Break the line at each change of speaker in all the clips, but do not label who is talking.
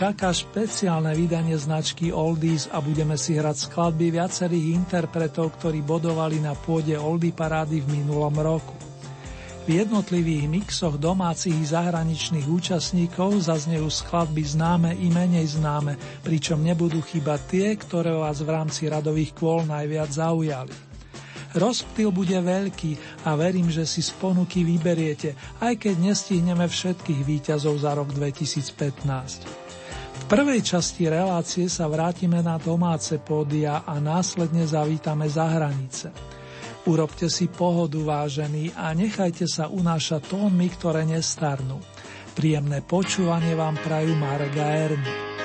Čaká špeciálne vydanie značky Oldies a budeme si hrať skladby viacerých interpretov, ktorí bodovali na pôde Oldie parády v minulom roku. V jednotlivých mixoch domácich i zahraničných účastníkov zaznejú skladby známe i menej známe, pričom nebudú chýbať tie, ktoré vás v rámci radových kôl najviac zaujali. Rozptyl bude veľký a verím, že si z ponuky vyberiete, aj keď nestihneme všetkých výťazov za rok 2015 prvej časti relácie sa vrátime na domáce pódia a následne zavítame za hranice. Urobte si pohodu, vážení, a nechajte sa unášať tónmi, ktoré nestarnú. Príjemné počúvanie vám prajú Marga Erny.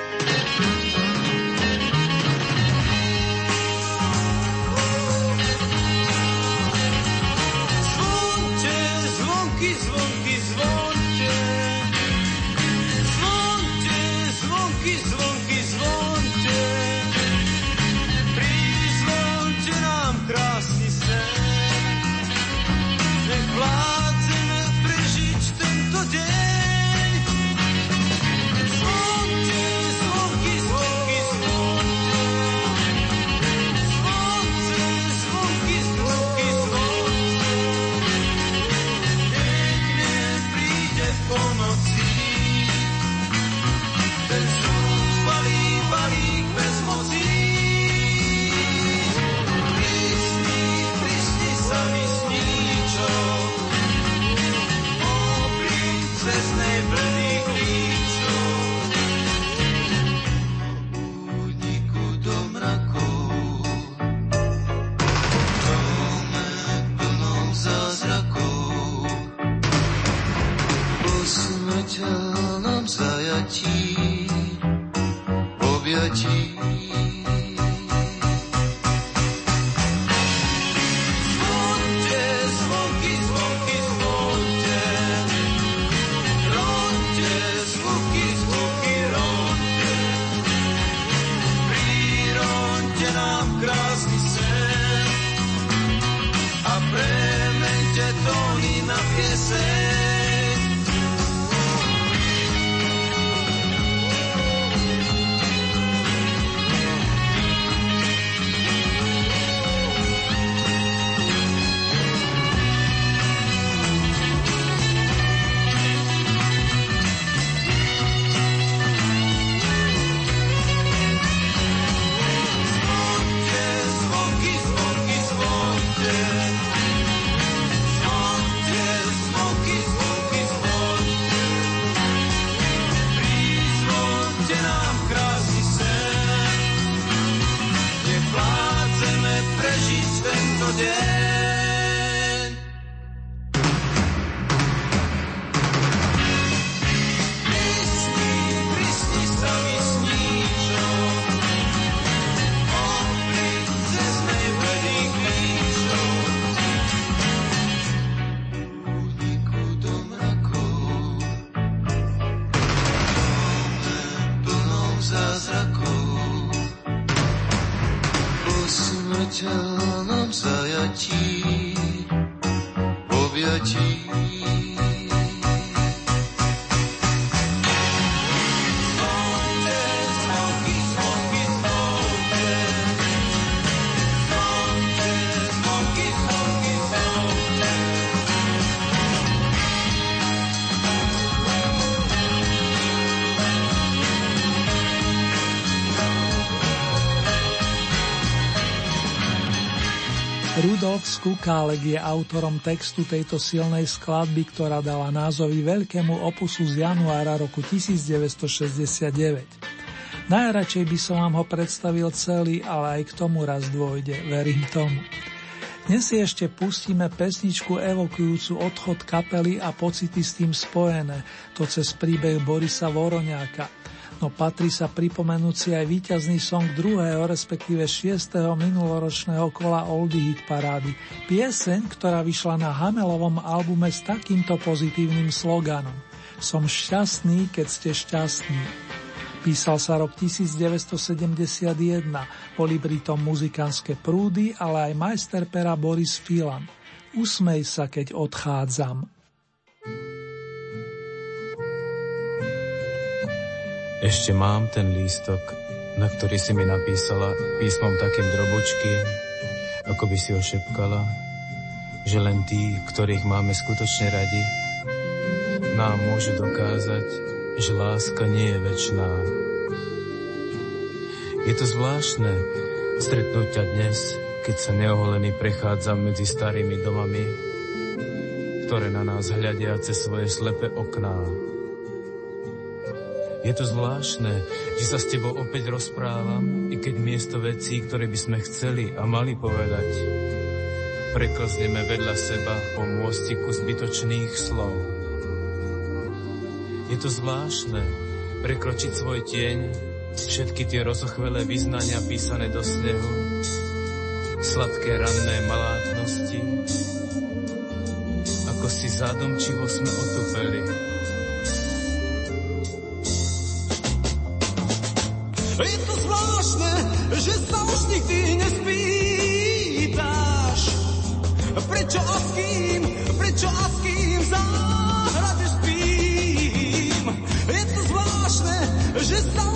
Rudolf Skukálek je autorom textu tejto silnej skladby, ktorá dala názovy veľkému opusu z januára roku 1969. Najradšej by som vám ho predstavil celý, ale aj k tomu raz dôjde, verím tomu. Dnes si ešte pustíme pesničku evokujúcu odchod kapely a pocity s tým spojené, to cez príbeh Borisa Voroňáka – no patrí sa pripomenúť si aj víťazný song druhého, respektíve šiestého minuloročného kola Oldie Hit parády. Pieseň, ktorá vyšla na Hamelovom albume s takýmto pozitívnym sloganom. Som šťastný, keď ste šťastní. Písal sa rok 1971, boli pritom muzikánske prúdy, ale aj majster pera Boris Filan. Usmej sa, keď odchádzam.
Ešte mám ten lístok, na ktorý si mi napísala písmom takým drobočkým, ako by si ho šepkala, že len tí, ktorých máme skutočne radi, nám môžu dokázať, že láska nie je väčšiná. Je to zvláštne stretnúť ťa dnes, keď sa neoholený prechádzam medzi starými domami, ktoré na nás hľadia cez svoje slepé okná. Je to zvláštne, že sa s tebou opäť rozprávam, i keď miesto vecí, ktoré by sme chceli a mali povedať, preklzneme vedľa seba po môstiku zbytočných slov. Je to zvláštne prekročiť svoj tieň, všetky tie rozochvelé vyznania písané do snehu, sladké ranné malátnosti, ako si zádomčivo sme otupeli
Je to zvláštne, že sa už nikdy nespýtaš, prečo a s kým, prečo a s kým záhrade spím. Je to zvláštne, že sa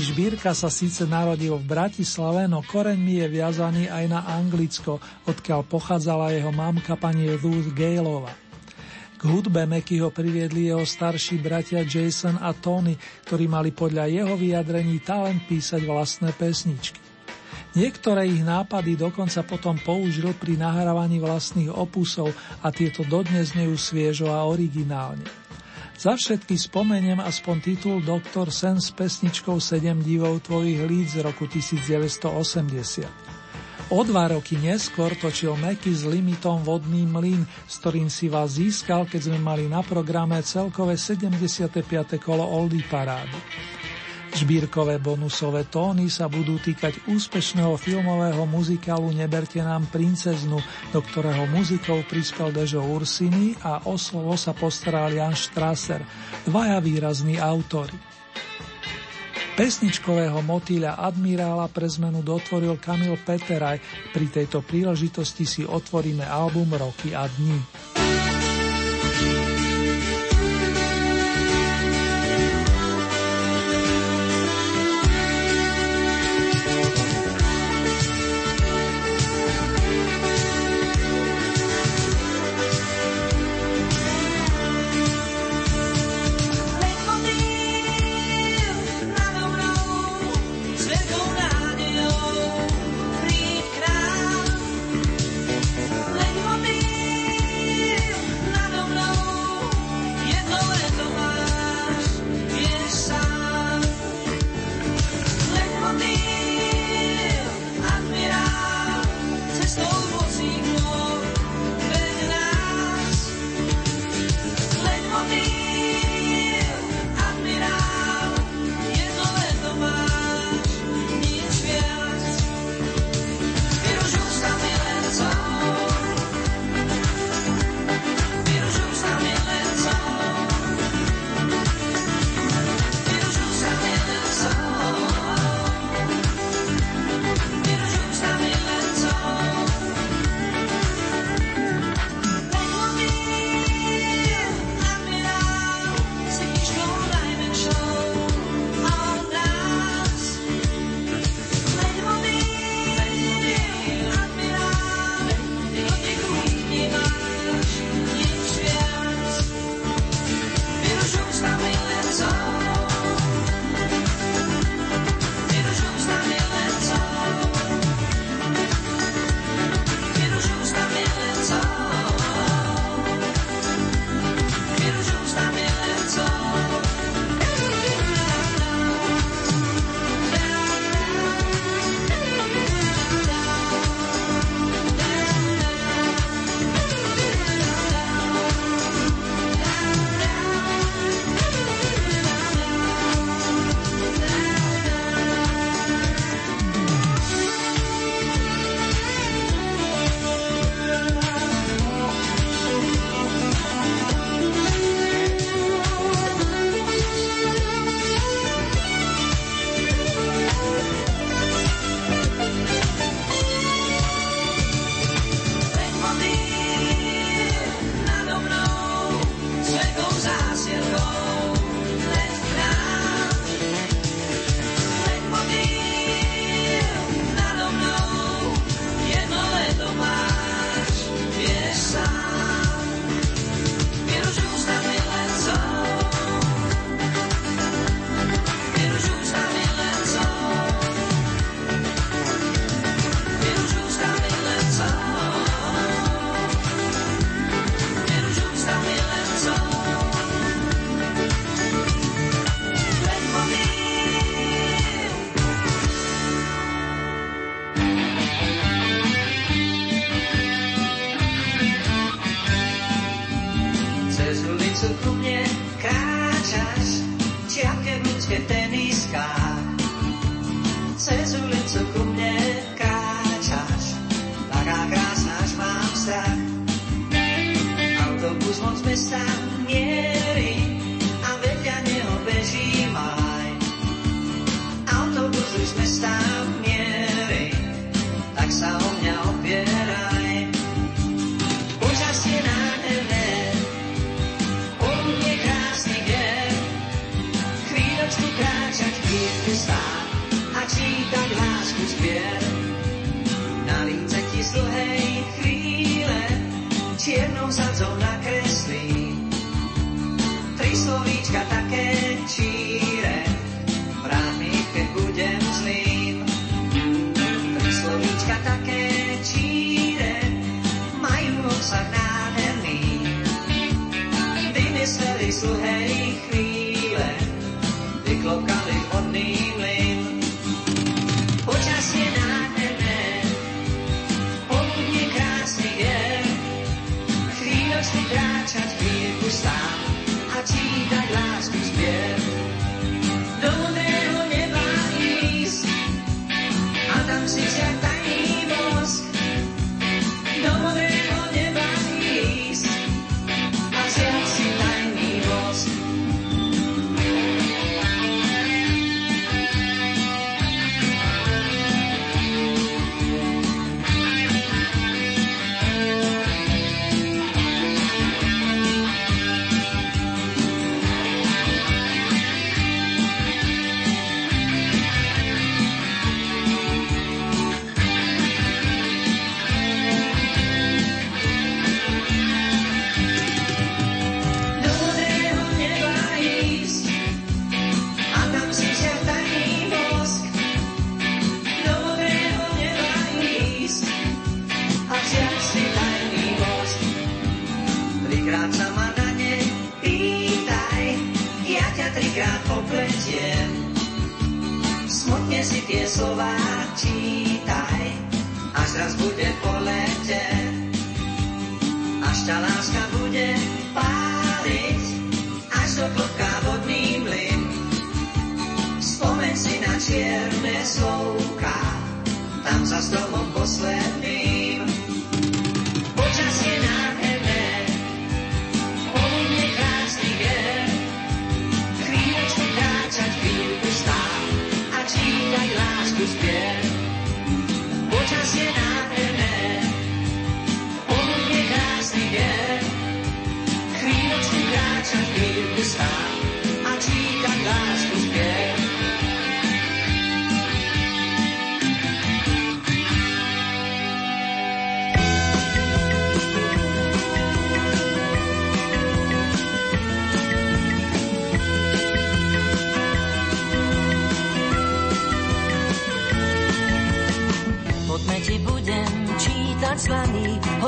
Meky Žbírka sa síce narodil v Bratislave, no koreňmi je viazaný aj na Anglicko, odkiaľ pochádzala jeho mamka pani Ruth Galova. K hudbe Meky ho priviedli jeho starší bratia Jason a Tony, ktorí mali podľa jeho vyjadrení talent písať vlastné pesničky. Niektoré ich nápady dokonca potom použil pri nahrávaní vlastných opusov a tieto dodnes nejú sviežo a originálne. Za všetky spomeniem aspoň titul Doktor Sen s pesničkou 7 divov tvojich líc z roku 1980. O dva roky neskôr točil Meky s limitom Vodný mlyn, s ktorým si vás získal, keď sme mali na programe celkové 75. kolo Oldy parády. Žbírkové bonusové tóny sa budú týkať úspešného filmového muzikálu Neberte nám princeznu, do ktorého muzikou prispel Dežo Ursini a o slovo sa postaral Jan Strasser, dvaja výrazní autory. Pesničkového motýľa admirála pre zmenu dotvoril Kamil Peteraj. Pri tejto príležitosti si otvoríme album Roky a dní.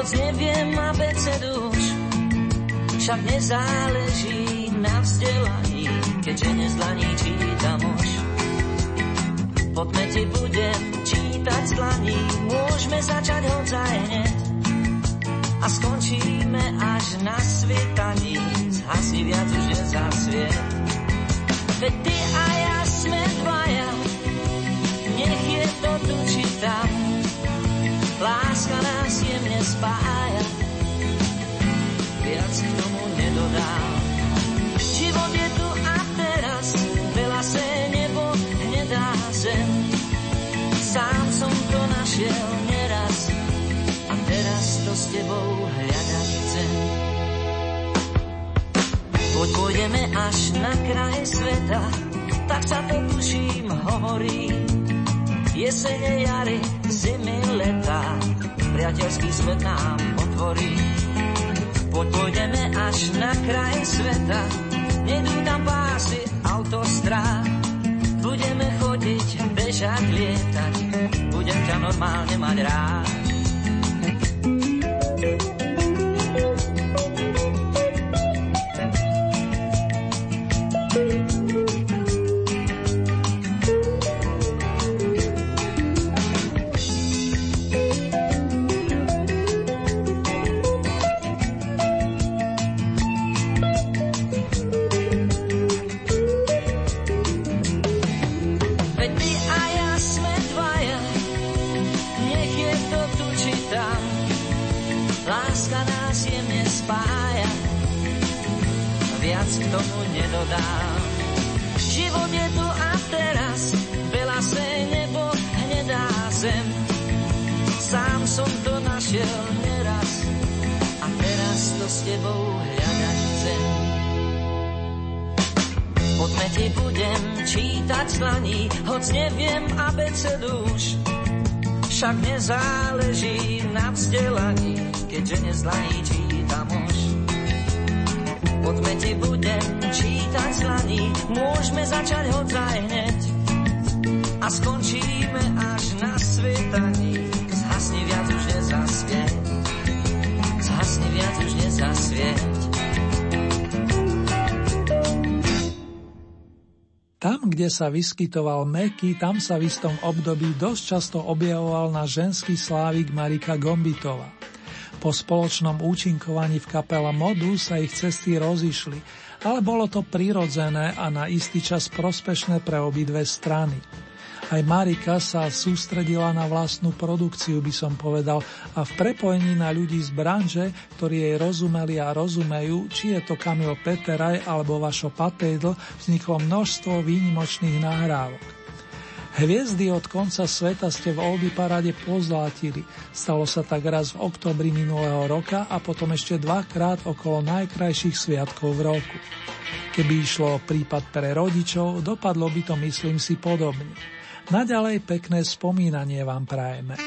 Hoď neviem abecedu už. Však nezáleží na vzdelaní, keďže nezlaní čítam už. Poďme ti budem čítať slaný, môžeme začať hodzaj hneď. A skončíme až na svitaní, zhasni viac už nezasviet. Veď ty a ja sme dvaja, nech je to tu či tam. Láska nás jemne spája, viac k tomu nedodám. Život je tu a teraz, veľa se nebo hnedá zem. Sám som to našiel neraz a teraz to s tebou hľadať chcem. Poď pôjdeme až na kraj sveta, tak sa to tuším hovorí. Jesene, jary, zimy, leta, priateľský svet nám otvorí. Poď pôjdeme až na kraj sveta, nedú tam pásy autostrád. Budeme chodiť, bežať, lietať, budem ťa normálne mať rád. Tam,
kde sa vyskytoval Meky, tam sa v istom období dosť často objavoval na ženský slávik Marika Gombitova. Po spoločnom účinkovaní v kapela Modu sa ich cesty rozišli, ale bolo to prirodzené a na istý čas prospešné pre obidve strany. Aj Marika sa sústredila na vlastnú produkciu, by som povedal, a v prepojení na ľudí z branže, ktorí jej rozumeli a rozumejú, či je to Kamil Peteraj alebo Vašo Patejdl, vzniklo množstvo výnimočných nahrávok. Hviezdy od konca sveta ste v Oldy parade pozlátili. Stalo sa tak raz v oktobri minulého roka a potom ešte dvakrát okolo najkrajších sviatkov v roku. Keby išlo o prípad pre rodičov, dopadlo by to myslím si podobne. Naďalej pekné spomínanie vám prajeme.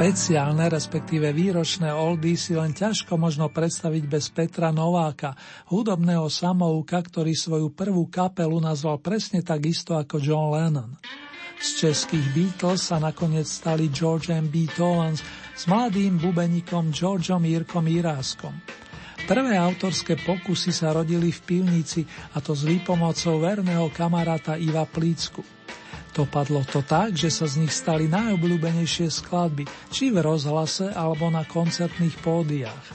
Špeciálne, respektíve výročné oldy si len ťažko možno predstaviť bez Petra Nováka, hudobného samouka, ktorý svoju prvú kapelu nazval presne tak isto ako John Lennon. Z českých Beatles sa nakoniec stali George M. Beethovens s mladým bubenikom Georgeom Jirkom Iráskom. Prvé autorské pokusy sa rodili v pivnici a to s výpomocou verného kamaráta Iva Plícku. Dopadlo to tak, že sa z nich stali najobľúbenejšie skladby, či v rozhlase alebo na koncertných pódiách.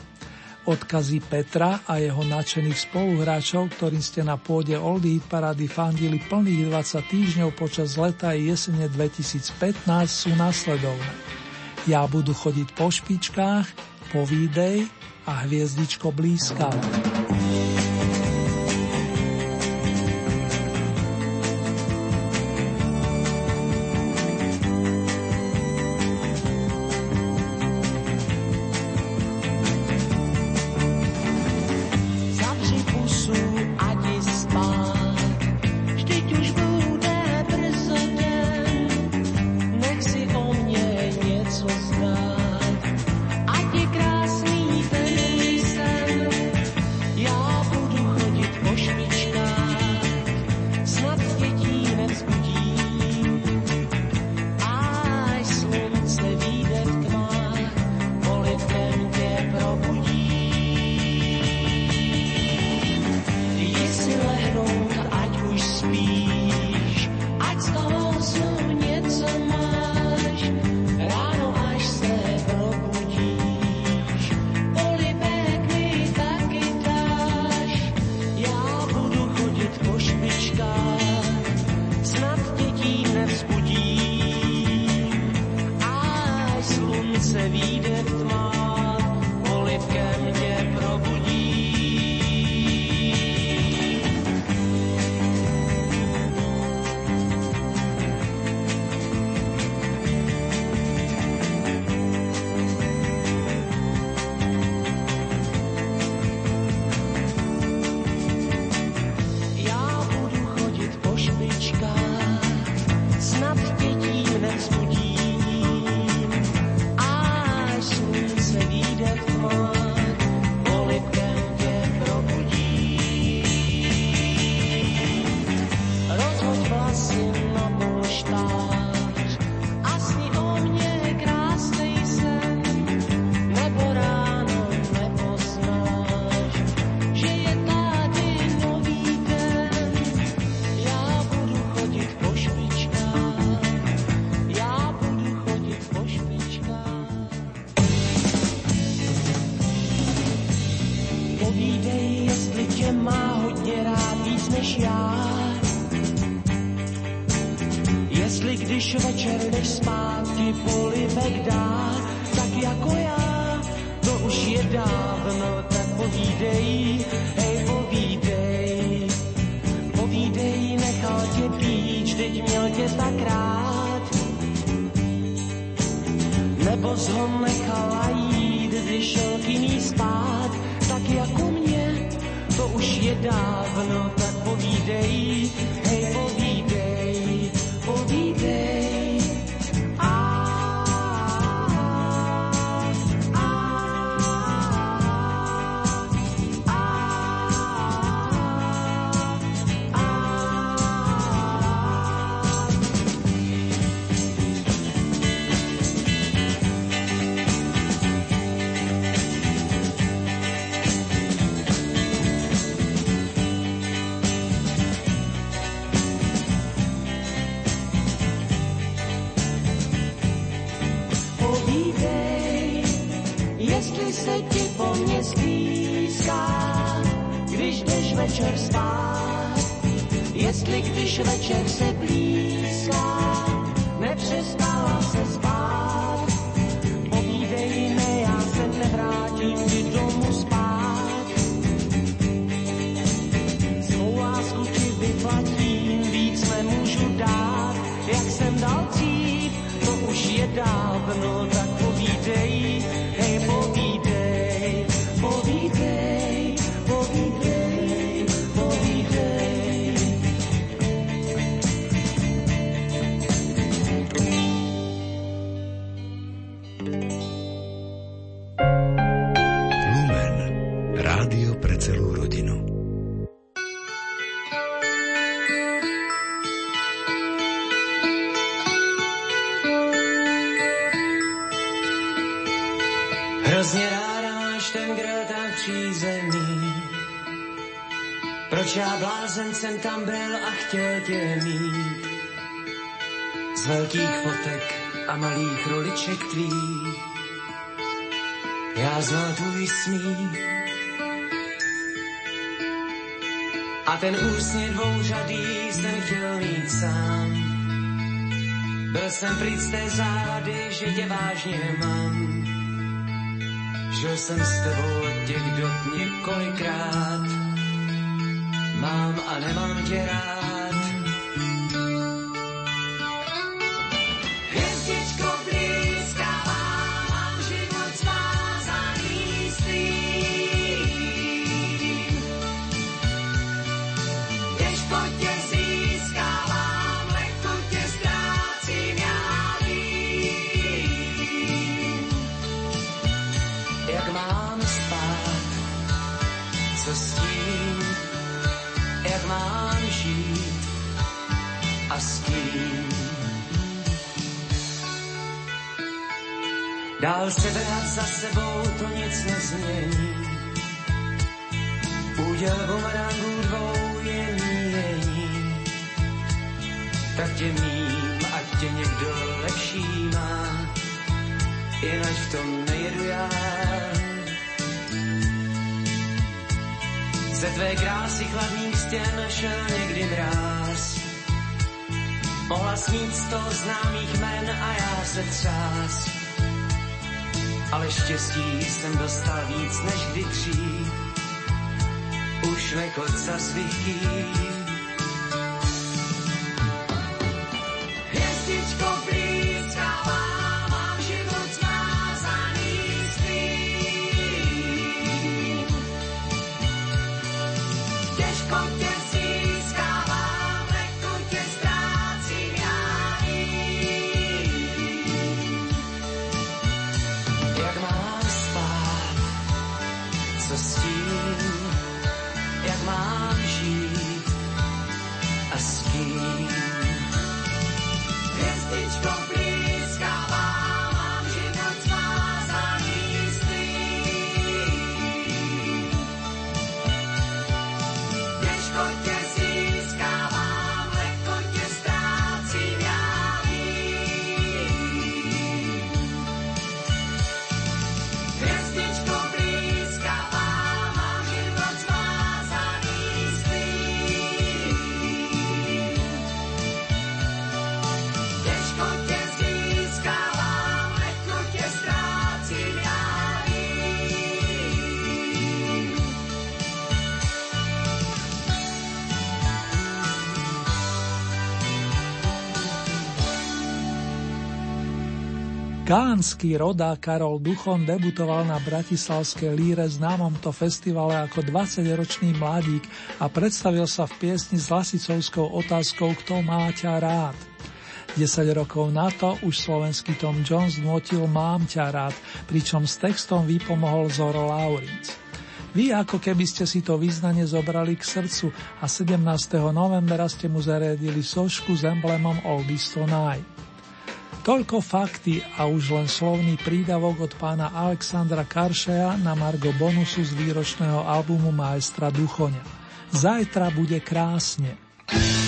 Odkazy Petra a jeho nadšených spoluhráčov, ktorým ste na pôde Oldie Hit Parady fandili plných 20 týždňov počas leta a jesene 2015 sú nasledovné. Ja budu chodiť po špičkách, povídej a hviezdičko blízka.
Tam byl a chtěl tě mít. Z velkých fotek a malých roliček tvých. Já znal tvůj smích. A ten úsměv dvouřadý jsem chtěl mít sám. Byl jsem pryč té závady, že tě vážně mám. Žil jsem s tebou těch dob několikrát. Mám a nemám tě rád. Dál se vrhat za sebou, to nic nezmění. Úděl bumerangů dvou je míjení. Tak tě mím, ať tě někdo lepší má, jinak v tom nejedu já. Ze tvé krásy chladných stěn šel někdy mráz. Mohla snít sto známých jmen a já se třás. Ale štěstí jsem dostal víc než kdy dřív. Už nechoď za svých
Gánsky rodá Karol Duchon debutoval na Bratislavskej líre známom to festivale ako 20-ročný mladík a predstavil sa v piesni s lasicovskou otázkou Kto má ťa rád. 10 rokov na to už slovenský Tom Jones notil Mám ťa rád, pričom s textom vypomohol Zoro Laurinc. Vy ako keby ste si to význanie zobrali k srdcu a 17. novembra ste mu zariadili sošku s emblemom Oldies Tonight. Toľko fakty a už len slovný prídavok od pána Alexandra Karšeja na Margo bonusu z výročného albumu Maestra Duchoňa. Zajtra bude krásne.
vlastne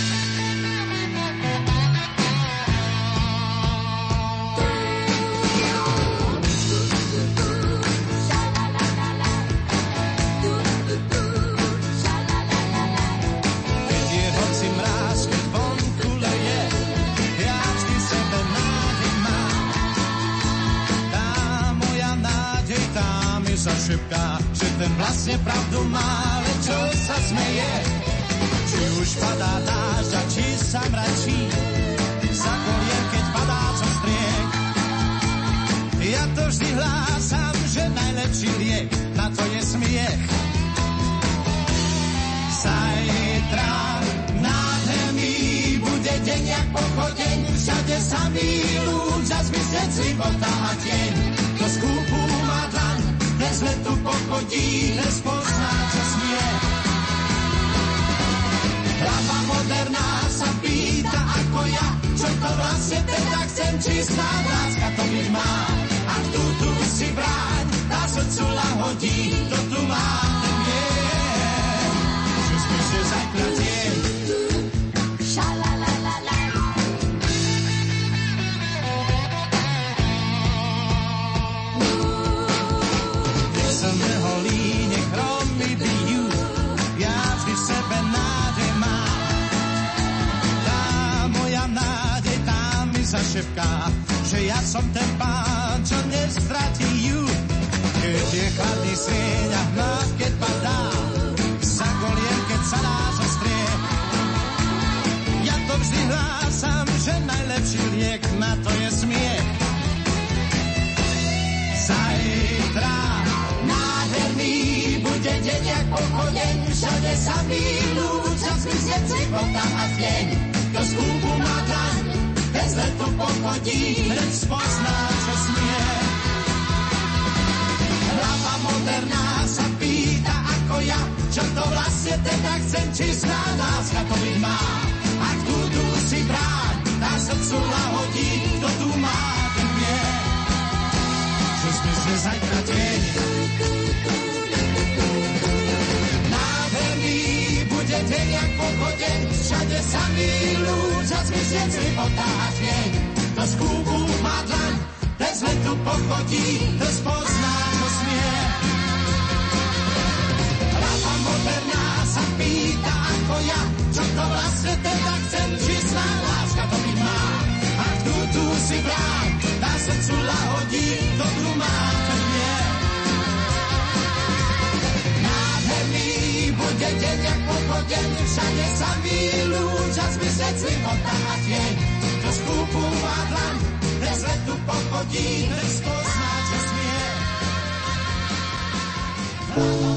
Zajtra nádherný bude deň jak pochodeň, všade samý lúč a zmizne života a deň. To skúpu má dlaň, bez letu pochodí, len spozná, čo smie. Hlava moderná sa pýta ako ja, čo to vlastne teda chcem, či zná láska to byť má. Ak tu si bráň, na srdcu lahodí, kto tu má, ten. Že sme zajtra deň. bude deň jak pochodeň, všade samý lúč a zmizne života a tieň. To z kúbu má dlaň, bez letu pochodí, to spozná, čo smie. Hlava moderná sa pýta ako ja, čo to vlastne teda chcem, čistá láska to byť má. A tu, tu si bráň, na srdcu lahodí, to tu má, vie. Nádherný bude deň jak pochodeň, všade sa lúč a zmizne života a tieň. To skúpu má dlaň, bez letu pochodí, bez pozná, čo smie.
Z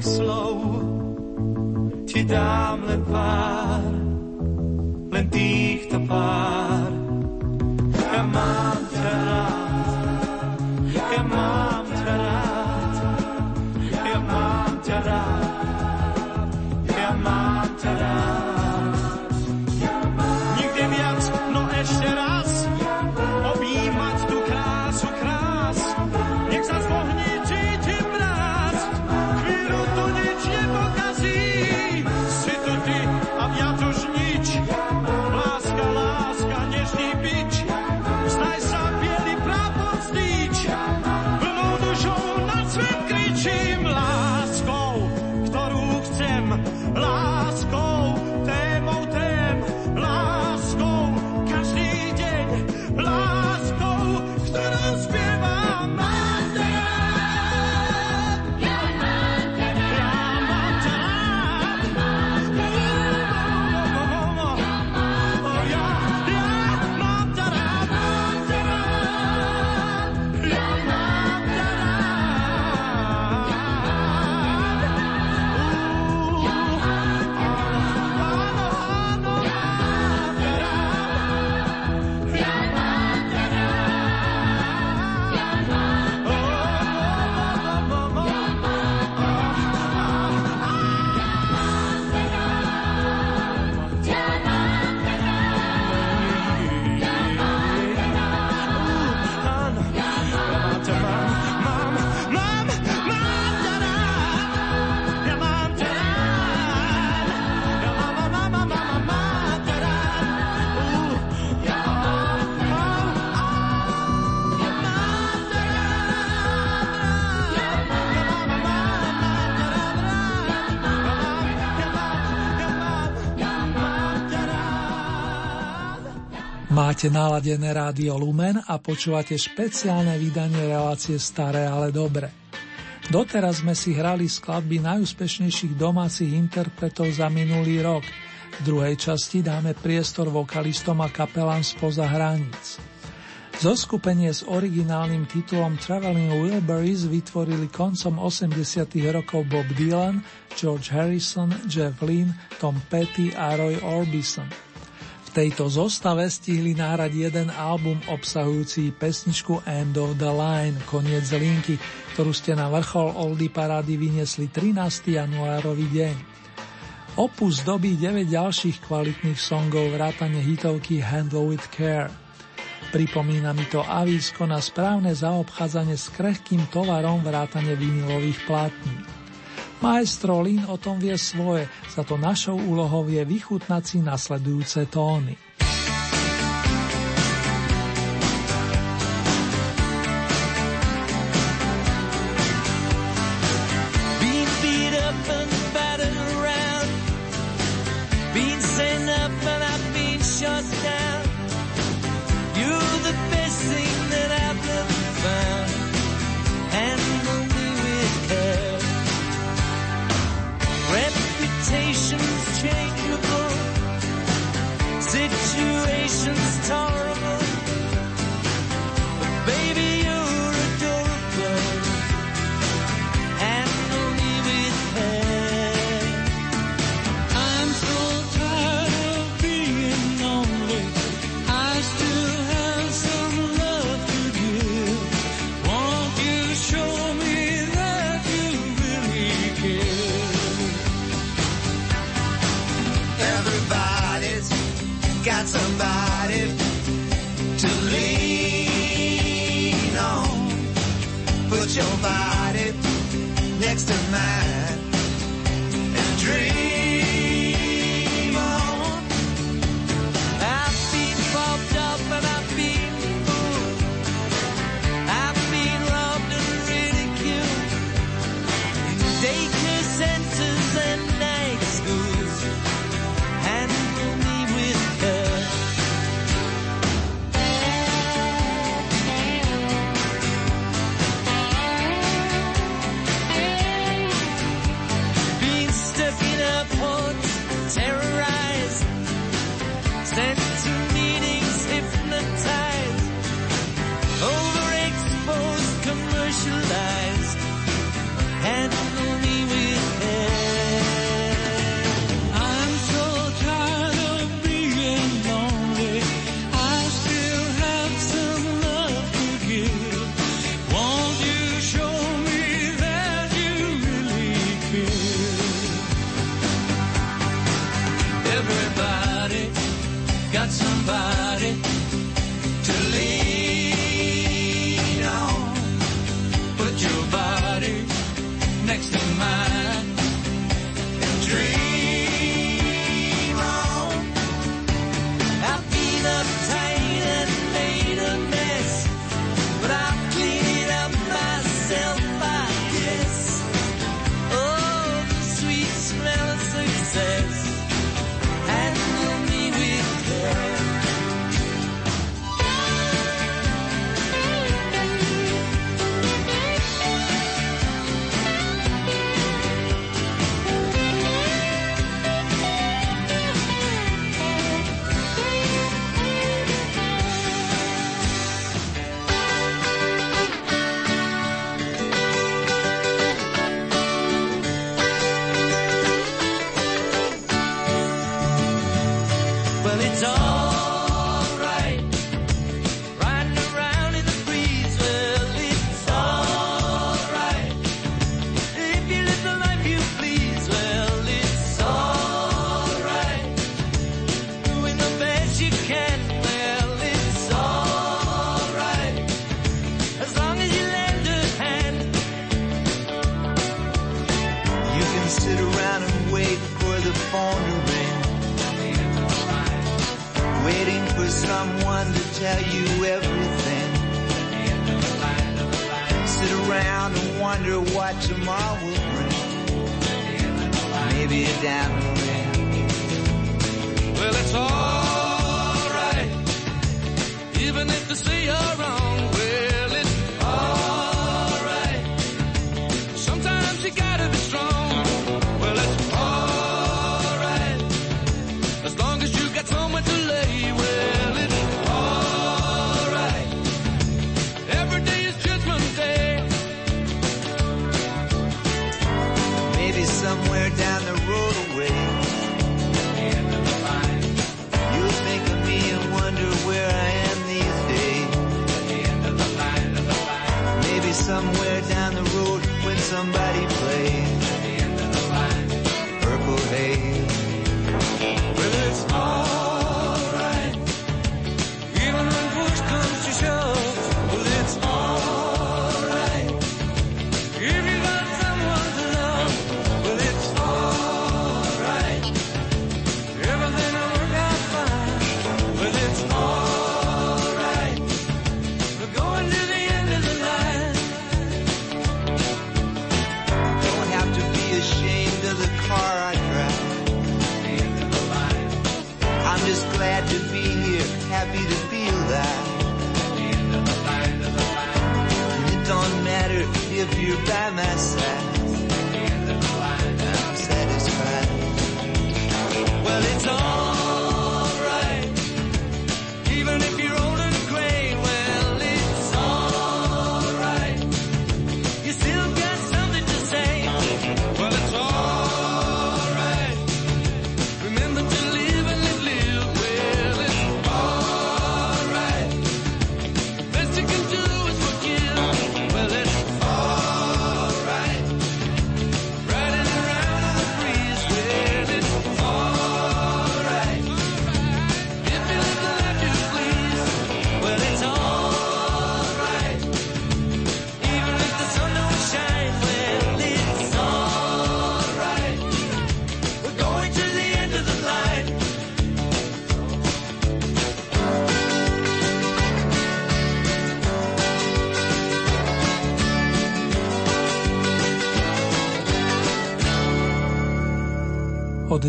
krásnych slov
Máte naladené rádio Lumen a počúvate špeciálne vydanie relácie Staré, ale dobre. Doteraz sme si hrali skladby najúspešnejších domácich interpretov za minulý rok. V druhej časti dáme priestor vokalistom a kapelám spoza hraníc. Zoskupenie s originálnym titulom Traveling Wilburys vytvorili koncom 80. rokov Bob Dylan, George Harrison, Jeff Lynne, Tom Petty a Roy Orbison. Tejto zostave stihli náhrať jeden album obsahujúci pesničku End of the Line, koniec linky, ktorú ste na vrchol Oldy parády vyniesli 13. januárový deň. Opus dobí 9 ďalších kvalitných songov vrátane hitovky Handle with Care. Pripomína mi to avísko na správne zaobchádzanie s krehkým tovarom vrátane vinilových plátní. Maestro Lin o tom vie svoje, za to našou úlohou je vychutnať si nasledujúce tóny.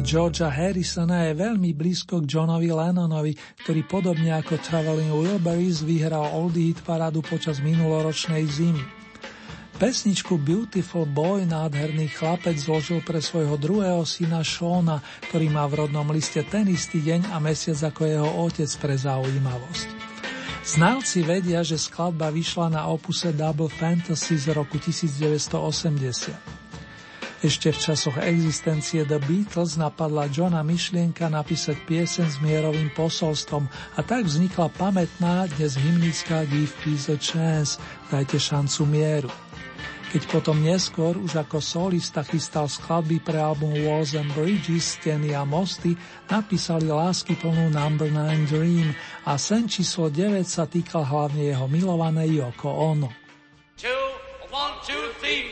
Georgia Harrisona je veľmi blízko k Johnovi Lennonovi, ktorý podobne ako Traveling Wilburys vyhral Oldie Hit parádu počas minuloročnej zimy. Pesničku Beautiful Boy nádherný chlapec zložil pre svojho druhého syna Shona, ktorý má v rodnom liste ten istý deň a mesiac ako jeho otec pre zaujímavosť. Znalci vedia, že skladba vyšla na opuse Double Fantasy z roku 1980. Ešte v časoch existencie The Beatles napadla Johna myšlienka napísať piesen s mierovým posolstvom a tak vznikla pamätná dnes hymnická Give Peace a Chance, dajte šancu mieru.
Keď potom neskôr už ako solista chystal skladby pre album Walls and Bridges, Steny a mosty, napísali lásky plnú Number 9 Dream a sen číslo 9 sa týkal hlavne jeho milovanej Yoko Ono. Two, one, two, three.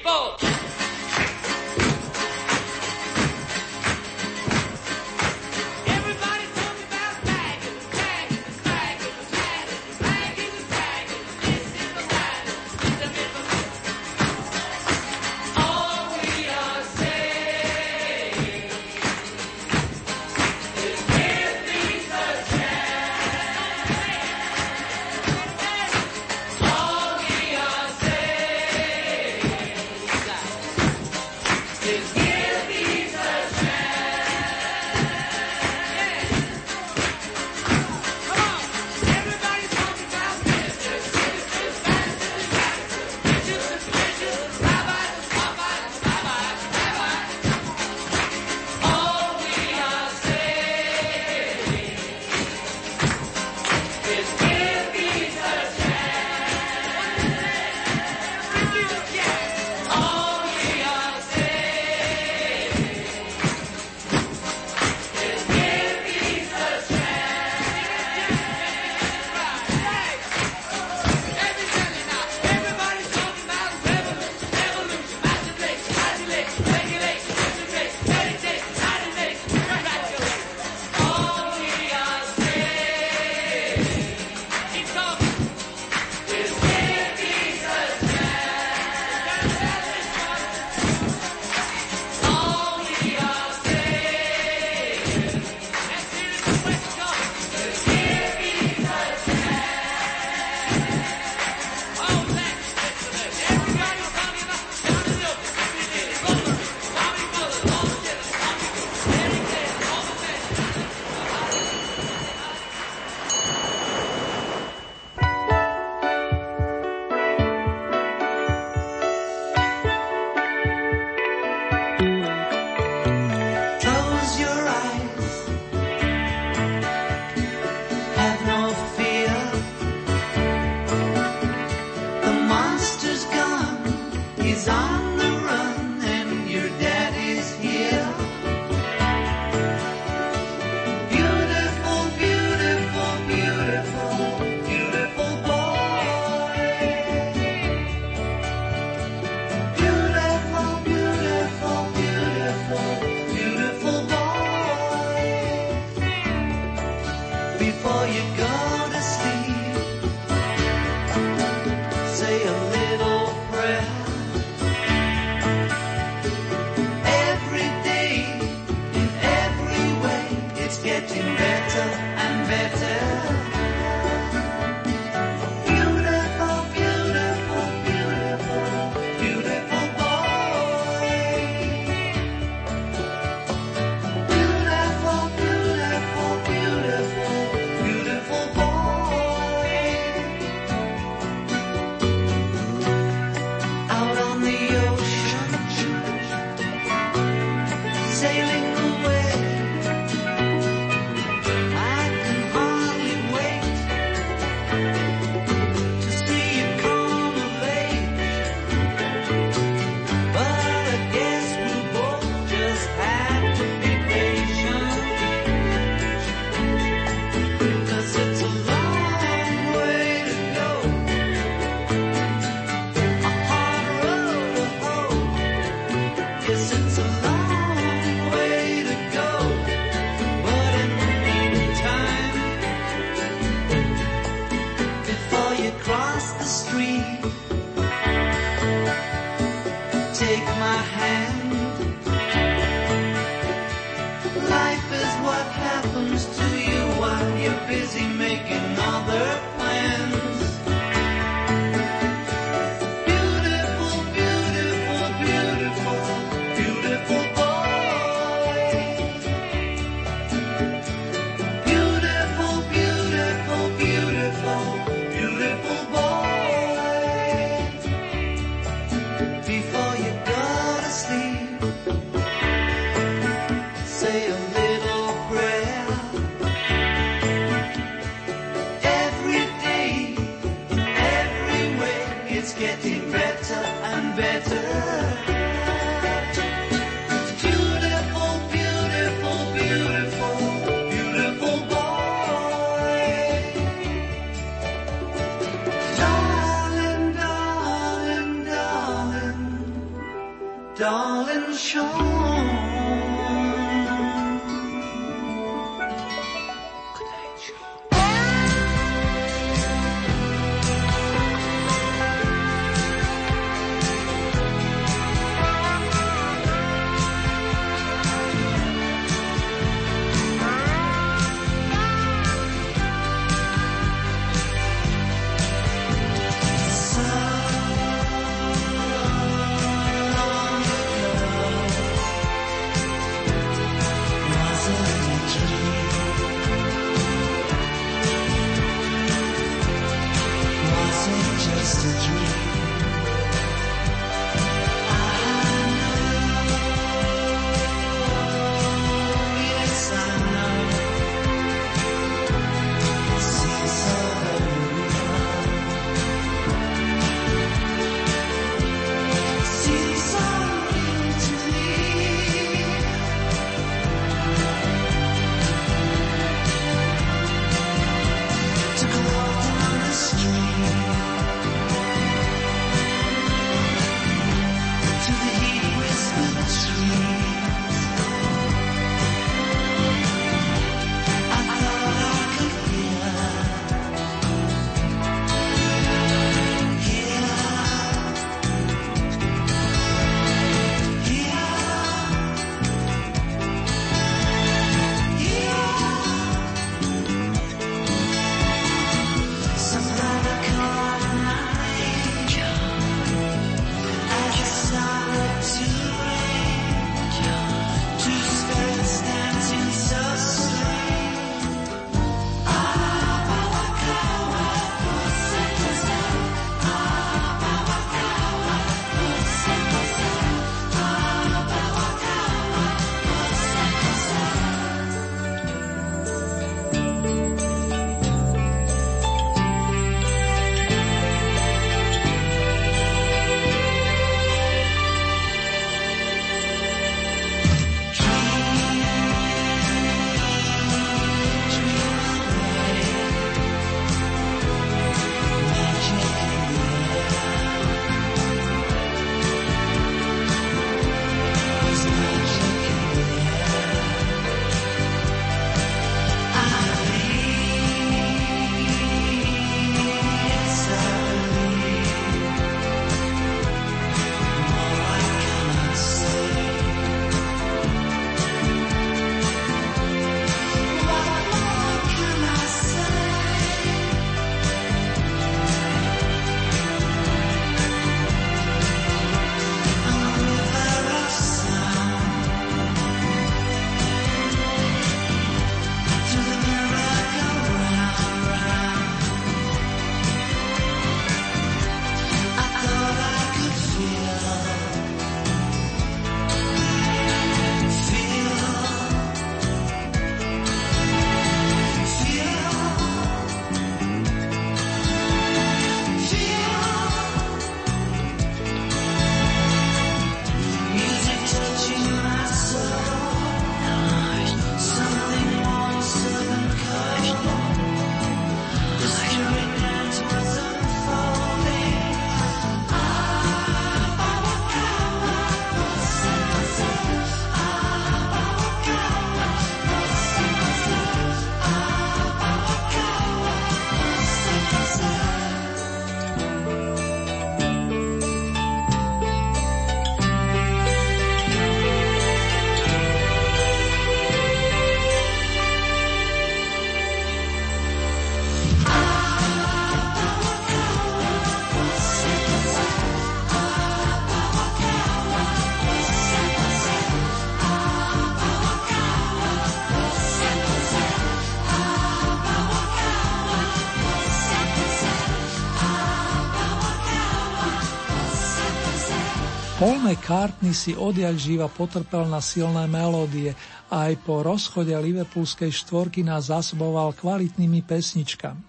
McCartney si odjak živa potrpel na silné melódie a aj po rozchode Liverpoolskej štvorky nás zásoboval kvalitnými pesničkami.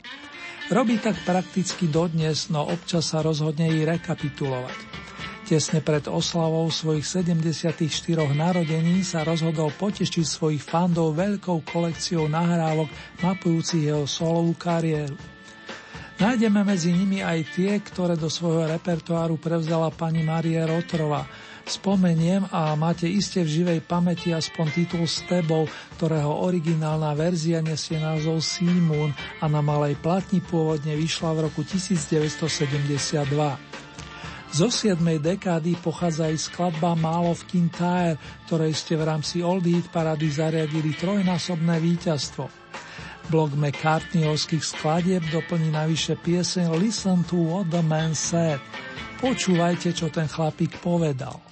Robí tak prakticky dodnes, no občas sa rozhodne i rekapitulovať. Tesne pred oslavou svojich 74 narodení sa rozhodol potešiť svojich fandov veľkou kolekciou nahrávok mapujúcich jeho solovú kariéru. Nájdeme medzi nimi aj tie, ktoré do svojho repertoáru prevzala pani Marie Rotrova,
Spomeniem a máte iste v živej pamäti aspoň titul s tebou, ktorého originálna verzia nesie názov Simon a na malej platni pôvodne vyšla v roku 1972. Zo 7. dekády pochádza aj skladba Málo v Kintyre, ktorej ste v rámci Old Heat parady zariadili trojnásobné víťazstvo. Blok McCartneyovských skladieb doplní navyše pieseň Listen to what the man said. Počúvajte, čo ten chlapík povedal.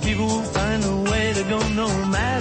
people will find a way to go no matter.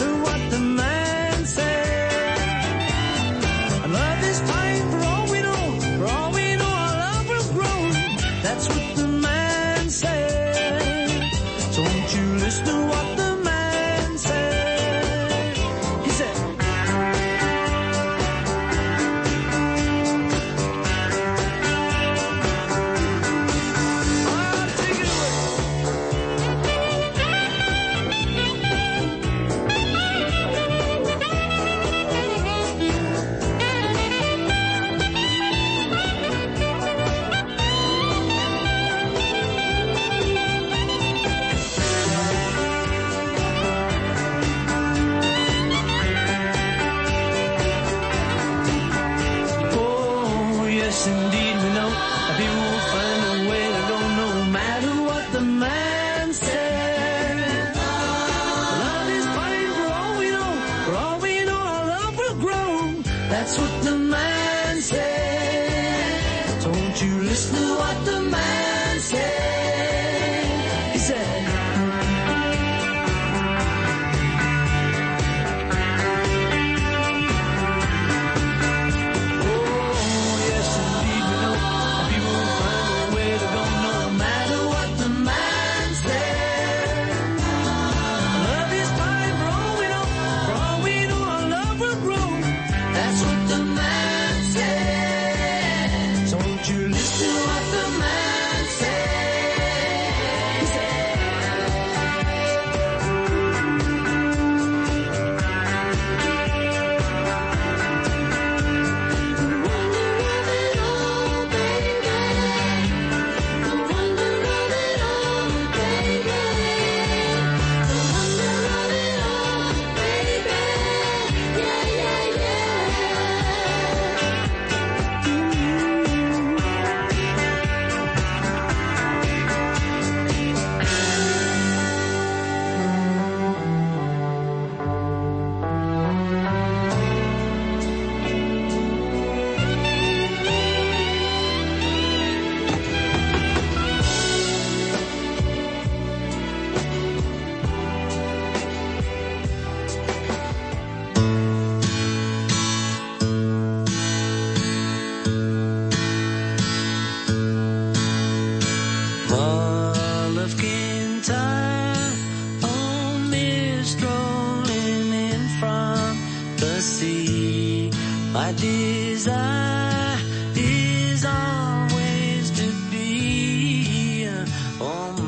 embassy. My desire is always to be a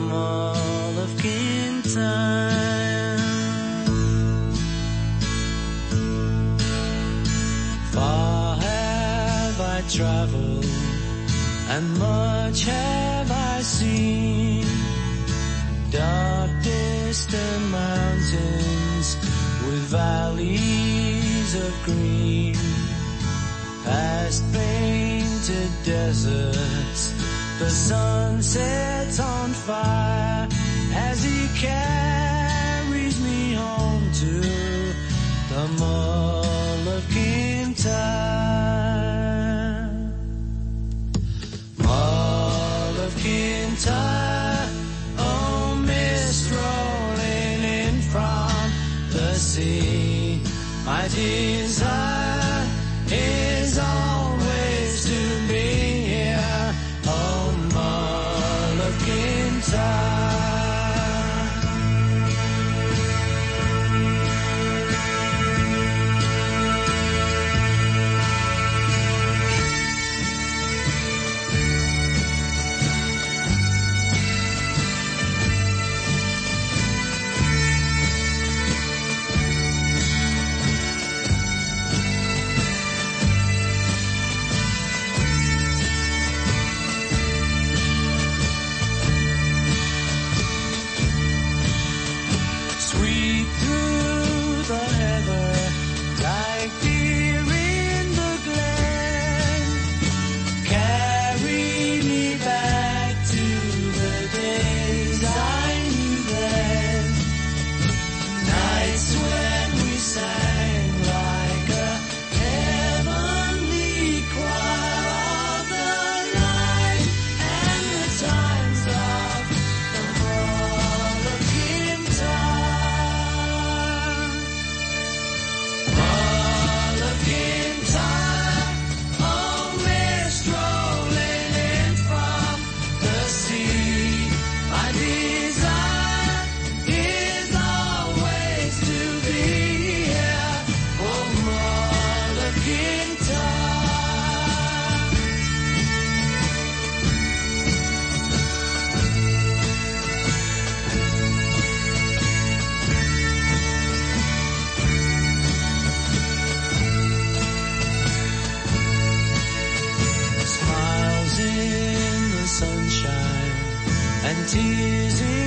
mall of Kintyre.
Far have I traveled and much have I seen. Dark distant mountains with valleys trees of green, past painted deserts. The sun sets on fire as he carries me home to the Mall of Kintyre. tears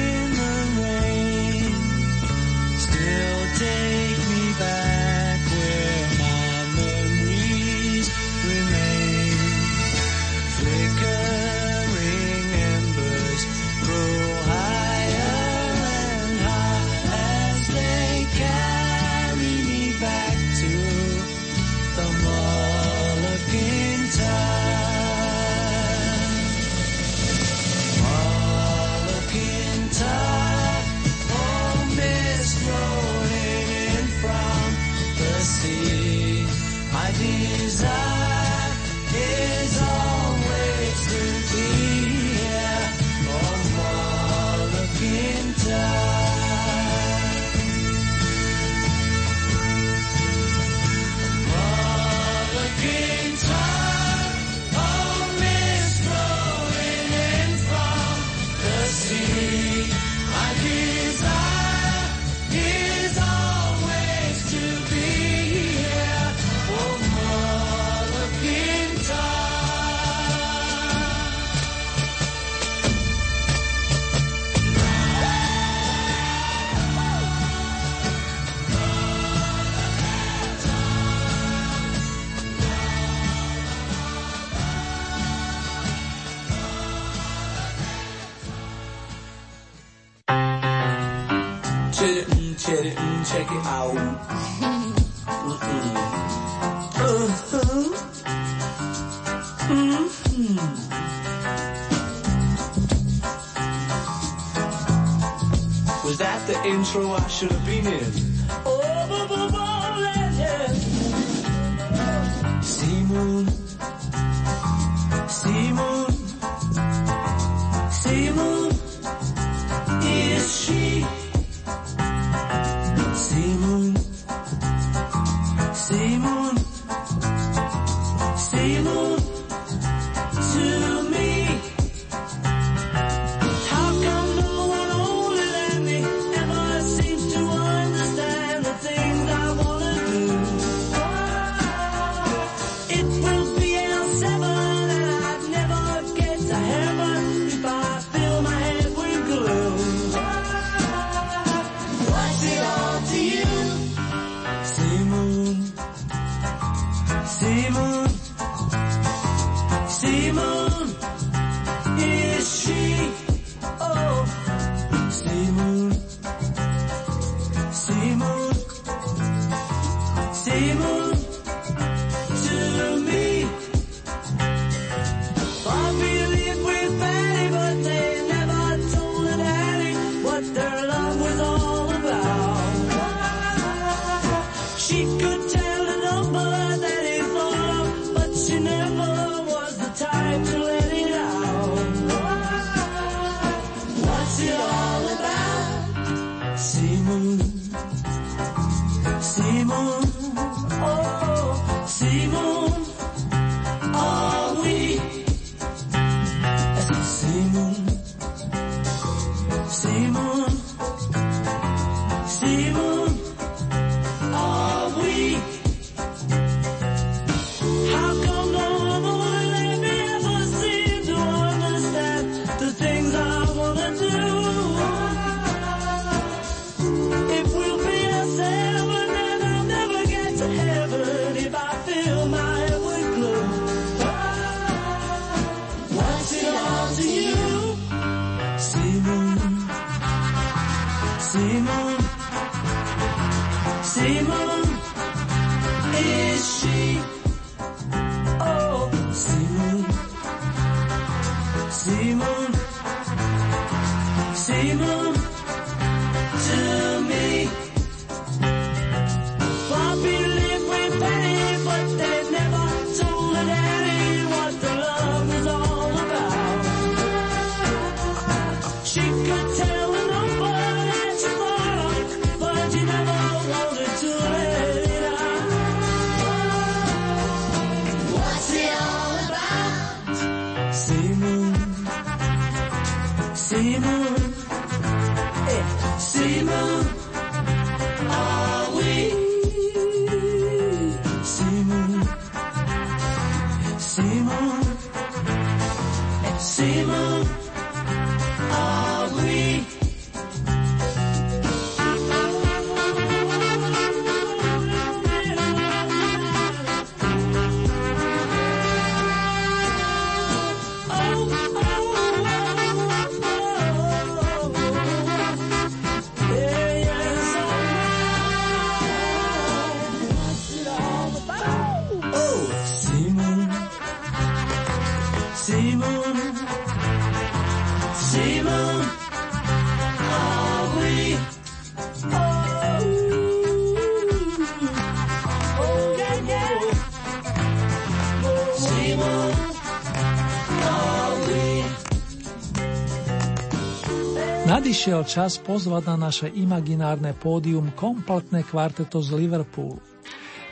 Nadišiel čas pozvať na naše imaginárne pódium kompletné kvarteto z Liverpoolu.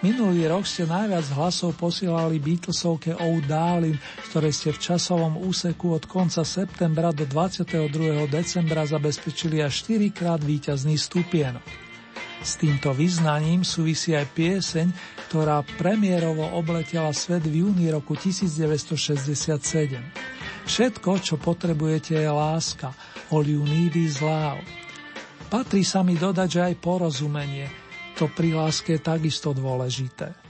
Minulý rok ste najviac hlasov posielali Beatlesovke Oh Darling, z ktorej ste v časovom úseku od konca septembra do 22. decembra zabezpečili až 4 krát víťazný stupienok. S týmto vyznaním súvisí aj pieseň, ktorá premiérovo obletela svet v júni roku 1967. Všetko, čo potrebujete, je láska. All you need is love. Patrí sa mi dodať, že aj porozumenie. To pri láske je takisto dôležité.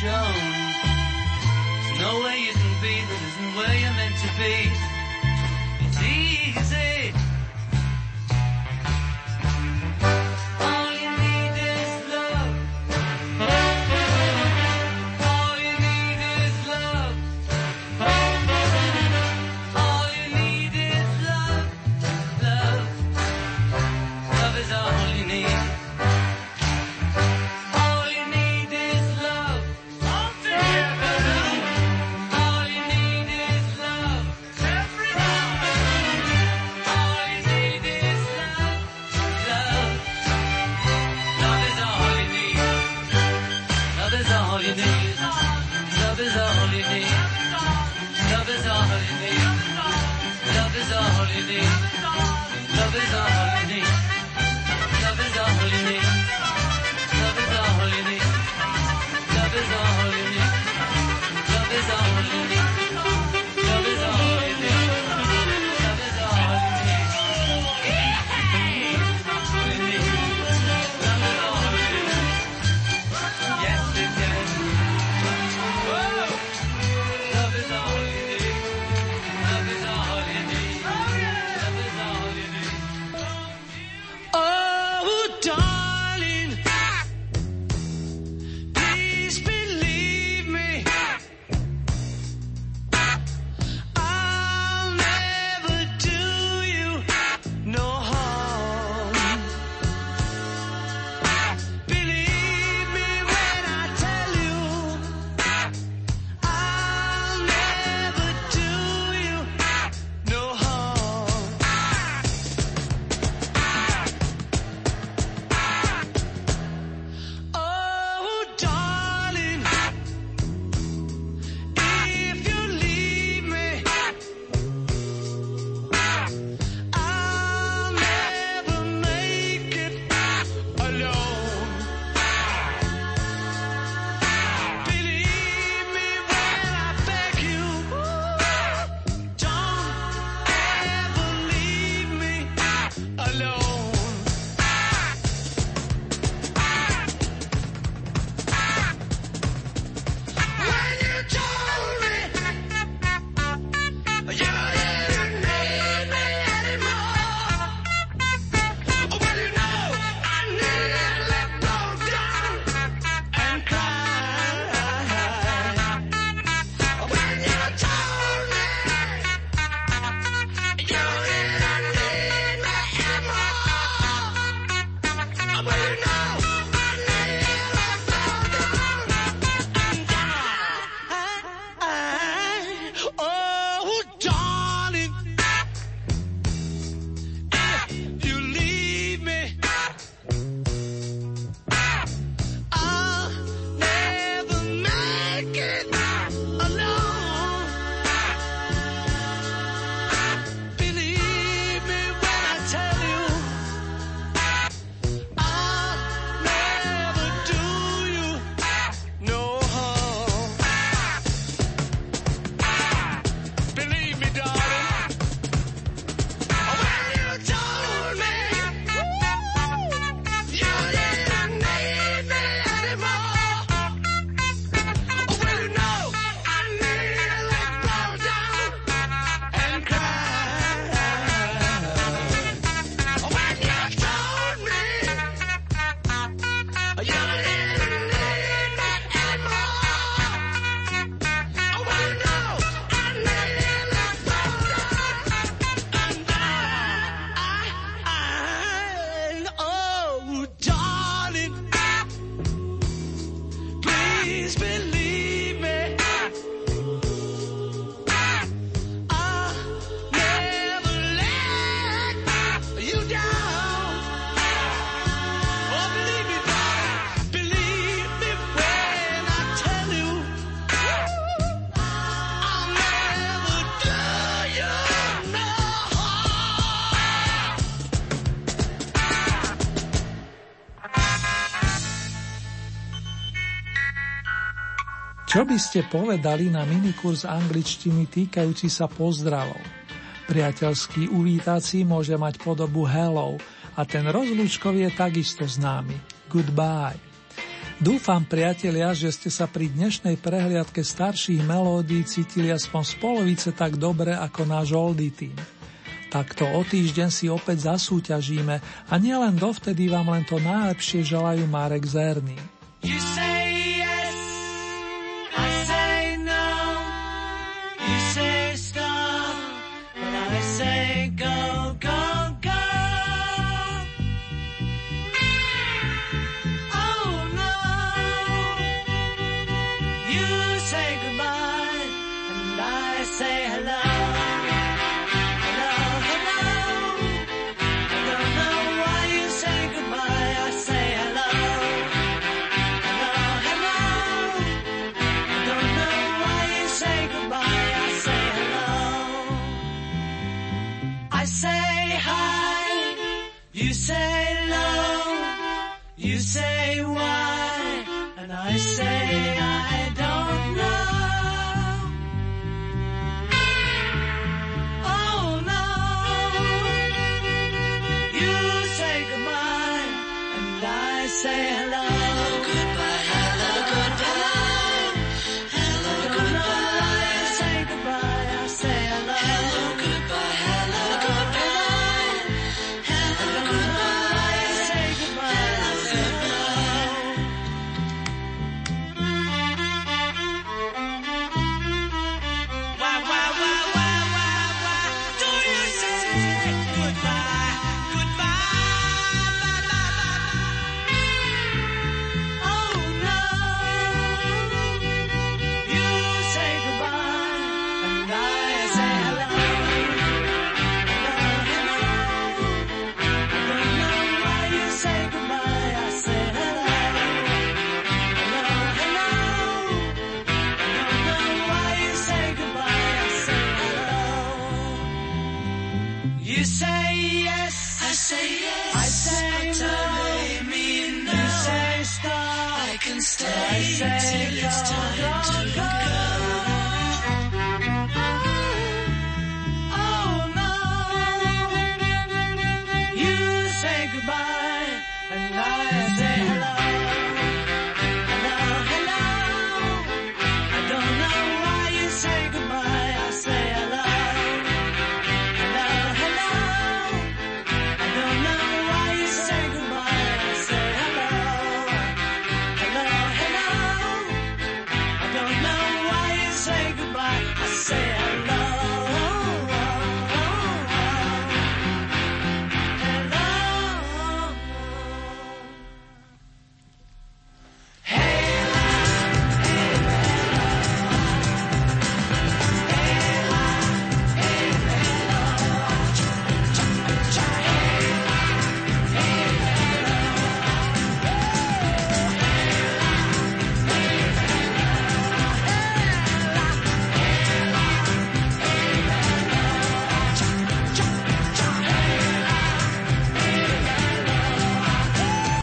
shown. There's way you can be that isn't where you're meant to be. It's easy.
Čo by ste povedali na minikurs angličtiny týkajúci sa pozdravov? Priateľský uvítací môže mať podobu hello a ten rozlúčkový je takisto známy. Goodbye.
Dúfam, priatelia, že ste sa pri dnešnej prehliadke starších melódií cítili aspoň z polovice tak dobre ako náš oldy team. Takto o týždeň si opäť zasúťažíme a nielen dovtedy vám len to najlepšie želajú Marek Zerný. You say